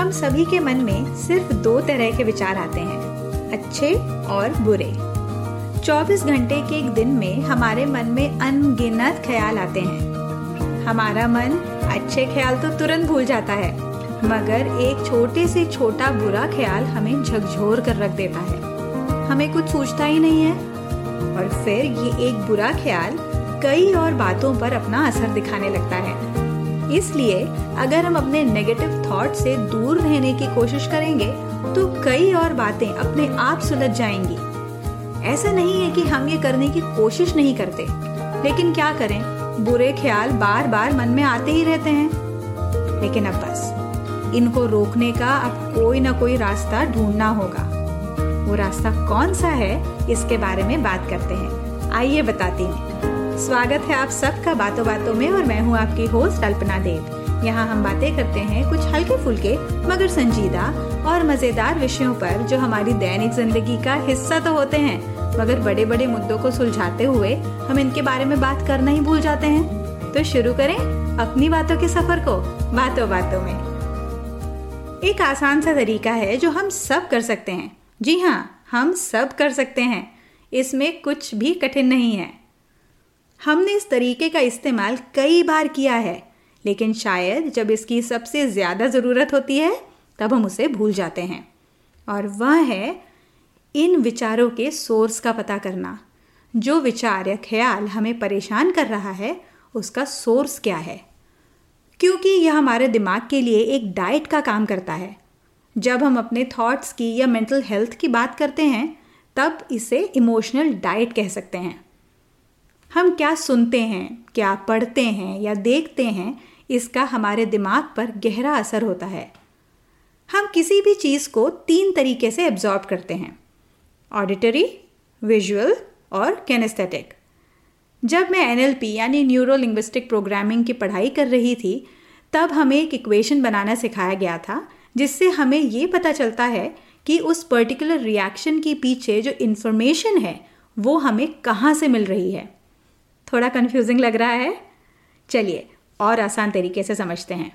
हम सभी के मन में सिर्फ़ दो तरह के विचार आते हैं, अच्छे और बुरे। 24 घंटे के एक दिन में हमारे मन में अनगिनत ख्याल आते हैं। हमारा मन अच्छे ख्याल तो तुरंत भूल जाता है, मगर एक छोटे से छोटा बुरा ख्याल हमें झकझोर कर रख देता है। हमें कुछ सोचता ही नहीं है। और फिर ये एक बुरा ख्याल कई और बातों पर अपना असर दिखाने लगता है। इसलिए अगर हम अपने नेगेटिव थॉट से दूर रहने की कोशिश करेंगे तो कई और बातें अपने आप सुलझ जाएँगी। ऐसा नहीं है कि हम ये करने की कोशिश नहीं करते, लेकिन क्या करें? बुरे ख्याल बार बार मन में आते ही रहते हैं। लेकिन अब बस, इनको रोकने का अब कोई ना कोई रास्ता ढूंढना होगा। वो रास्ता कौन सा है, इसके बारे में बात करते हैं। आइए बताती हूँ। स्वागत है आप सबका बातों बातों में और मैं हूँ आपकी होस्ट अल्पना देव। यहाँ हम बातें करते हैं कुछ हल्के फुल्के, मगर संजीदा और मज़ेदार विषयों पर जो हमारी दैनिक ज़िंदगी का हिस्सा तो होते हैं। मगर बड़े बड़े मुद्दों को सुलझाते हुए हम इनके बारे में बात करना ही भूल जाते हैं। तो शुरू करें अपनी बातों के सफ़र को, बातों बातों में। एक आसान सा तरीका है जो हम सब कर सकते हैं। जी हाँ हम सब कर सकते हैं। इसमें कुछ भी कठिन नहीं है। हमने इस तरीके का इस्तेमाल कई बार किया है, लेकिन शायद जब इसकी सबसे ज़्यादा ज़रूरत होती है, तब हम उसे भूल जाते हैं। और वह है इन विचारों के सोर्स का पता करना। जो विचार या ख्याल हमें परेशान कर रहा है, उसका सोर्स क्या है? क्योंकि यह हमारे दिमाग के लिए एक डाइट का काम करता है। जब हम अपने थॉट्स की या मेंटल हेल्थ की बात करते हैं, तब इसे इमोशनल डाइट कह सकते हैं। हम क्या सुनते हैं, क्या पढ़ते हैं या देखते हैं, इसका हमारे दिमाग पर गहरा असर होता है। हम किसी भी चीज़ को तीन तरीके से एब्जॉर्ब करते हैं ऑडिटरी विजुअल और कैनेस्थेटिक जब मैं एनएलपी यानी न्यूरो लिंग्विस्टिक प्रोग्रामिंग की पढ़ाई कर रही थी, तब हमें एक इक्वेशन बनाना सिखाया गया था, जिससे हमें ये पता चलता है कि उस पर्टिकुलर रिएक्शन के पीछे जो इन्फॉर्मेशन है, वो हमें कहाँ से मिल रही है। थोड़ा कन्फ्यूजिंग लग रहा है। चलिए, और आसान तरीके से समझते हैं।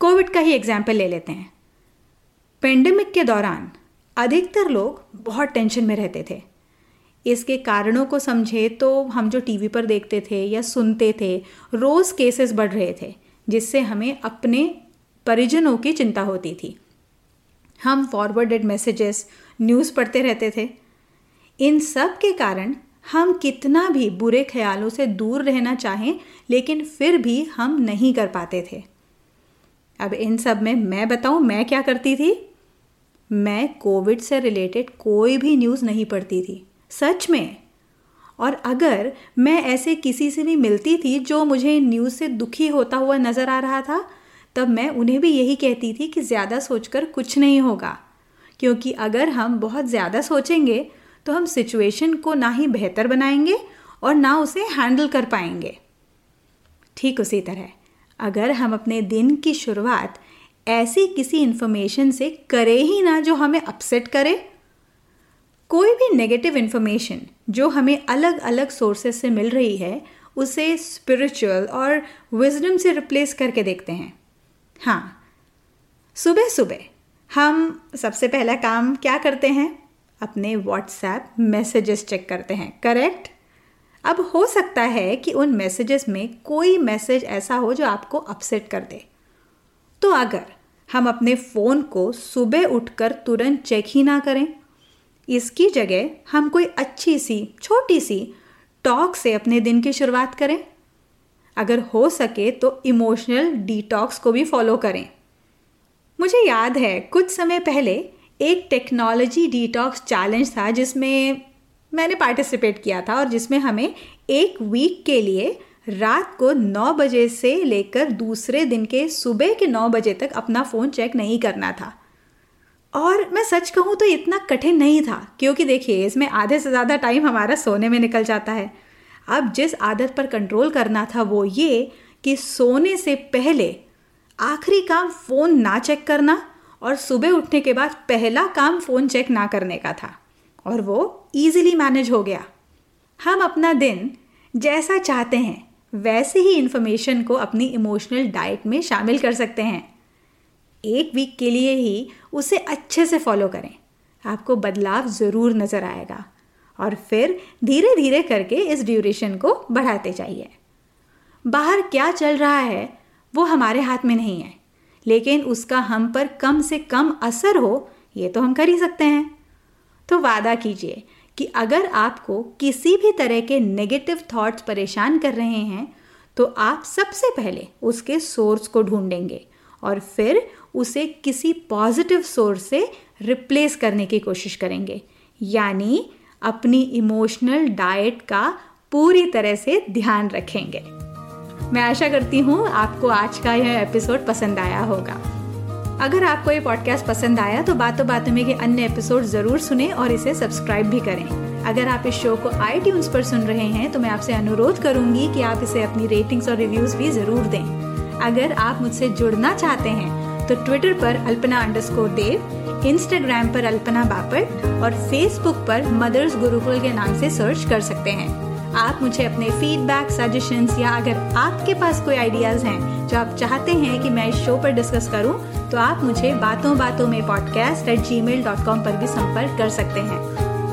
कोविड का ही एग्ज़ाम्पल ले लेते हैं। पेंडेमिक के दौरान अधिकतर लोग बहुत टेंशन में रहते थे। इसके कारणों को समझे तो हम जो टीवी पर देखते थे या सुनते थे, रोज़ केसेस बढ़ रहे थे, जिससे हमें अपने परिजनों की चिंता होती थी। हम फॉरवर्डेड मैसेजेस न्यूज़ पढ़ते रहते थे। इन सब के कारण हम कितना भी बुरे ख्यालों से दूर रहना चाहें, लेकिन फिर भी हम नहीं कर पाते थे। अब इन सब में मैं बताऊँ, मैं क्या करती थी? मैं कोविड से रिलेटेड कोई भी न्यूज़ नहीं पढ़ती थी, सच में। और अगर मैं ऐसे किसी से भी मिलती थी जो मुझे न्यूज़ से दुखी होता हुआ नज़र आ रहा था, तब मैं उन्हें भी यही कहती थी कि ज़्यादा सोचकर कुछ नहीं होगा, क्योंकि अगर हम बहुत ज़्यादा सोचेंगे तो हम सिचुएशन को ना ही बेहतर बनाएँगे और ना उसे हैंडल कर पाएँगे। ठीक उसी तरह, अगर हम अपने दिन की शुरुआत ऐसी किसी इन्फॉर्मेशन से करें ही ना जो हमें अपसेट करे। कोई भी नेगेटिव इन्फॉर्मेशन जो हमें अलग अलग सोर्सेस से मिल रही है, उसे स्पिरिचुअल और विजडम से रिप्लेस करके देखते हैं। हाँ सुबह सुबह हम सबसे पहला काम क्या करते हैं? अपने व्हाट्सएप मैसेजेस चेक करते हैं करेक्ट अब हो सकता है कि उन मैसेजेस में कोई मैसेज ऐसा हो जो आपको अपसेट कर दे। तो अगर हम अपने फ़ोन को सुबह उठकर तुरंत चेक ही ना करें, इसकी जगह हम कोई अच्छी सी, छोटी सी टॉक से अपने दिन की शुरुआत करें। अगर हो सके तो इमोशनल डिटॉक्स को भी फॉलो करें। मुझे याद है, कुछ समय पहले एक टेक्नोलॉजी डिटॉक्स चैलेंज था जिसमें मैंने पार्टिसिपेट किया था और जिसमें हमें एक वीक के लिए रात को 9 बजे से लेकर दूसरे दिन के सुबह के 9 बजे तक अपना फ़ोन चेक नहीं करना था। और मैं सच कहूँ तो इतना कठिन नहीं था, क्योंकि देखिए, इसमें आधे से ज़्यादा टाइम हमारा सोने में निकल जाता है। अब जिस आदत पर कंट्रोल करना था वो ये कि सोने से पहले आखिरी काम फ़ोन ना चेक करना और सुबह उठने के बाद पहला काम फ़ोन चेक ना करने का था। और वो ईजिली मैनेज हो गया। हम अपना दिन जैसा चाहते हैं, वैसे ही इन्फॉर्मेशन को अपनी इमोशनल डाइट में शामिल कर सकते हैं। एक वीक के लिए ही उसे अच्छे से फॉलो करें। आपको बदलाव ज़रूर नज़र आएगा। और फिर धीरे धीरे करके इस ड्यूरेशन को बढ़ाते जाइए। बाहर क्या चल रहा है, वो हमारे हाथ में नहीं है। लेकिन उसका हम पर कम से कम असर हो, ये तो हम कर ही सकते हैं। तो वादा कीजिए कि अगर आपको किसी भी तरह के नेगेटिव थॉट्स परेशान कर रहे हैं तो आप सबसे पहले उसके सोर्स को ढूंढेंगे और फिर उसे किसी पॉजिटिव सोर्स से रिप्लेस करने की कोशिश करेंगे। यानी अपनी इमोशनल डाइट का पूरी तरह से ध्यान रखेंगे। मैं आशा करती हूँ आपको आज का यह एपिसोड पसंद आया होगा। अगर आपको ये पॉडकास्ट पसंद आया तो बातों बातों में के अन्य एपिसोड ज़रूर सुने और इसे सब्सक्राइब भी करें। अगर आप इस शो को आई पर सुन रहे हैं तो मैं आपसे अनुरोध करूँगी कि आप इसे अपनी रेटिंग्स और रिव्यूज़ भी ज़रूर दें। अगर आप मुझसे जुड़ना चाहते हैं तो ट्विटर पर अल्पना अंडरस्कोर देव इंस्टाग्राम पर अल्पना बापट और फेसबुक पर मदर्स गुरुकुल के नाम से सर्च कर सकते हैं। आप मुझे अपने फीडबैक सजेशंस या अगर आपके पास कोई आइडियाज़ हैं जो आप चाहते हैं कि मैं इस शो पर डिस्कस करूँ, तो आप मुझे बातों बातों में podcast at Gmail dot com पर भी संपर्क कर सकते हैं।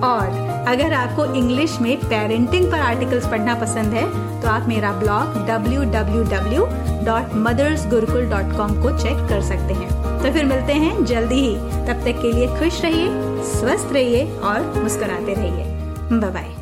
और अगर आपको इंग्लिश में पेरेंटिंग पर आर्टिकल्स पढ़ना पसंद है तो आप मेरा ब्लॉग www.mothersgurukul.com को चेक कर सकते हैं। तो फिर मिलते हैं जल्दी ही। तब तक के लिए खुश रहिए स्वस्थ रहिए और मुस्कुराते रहिए। Bye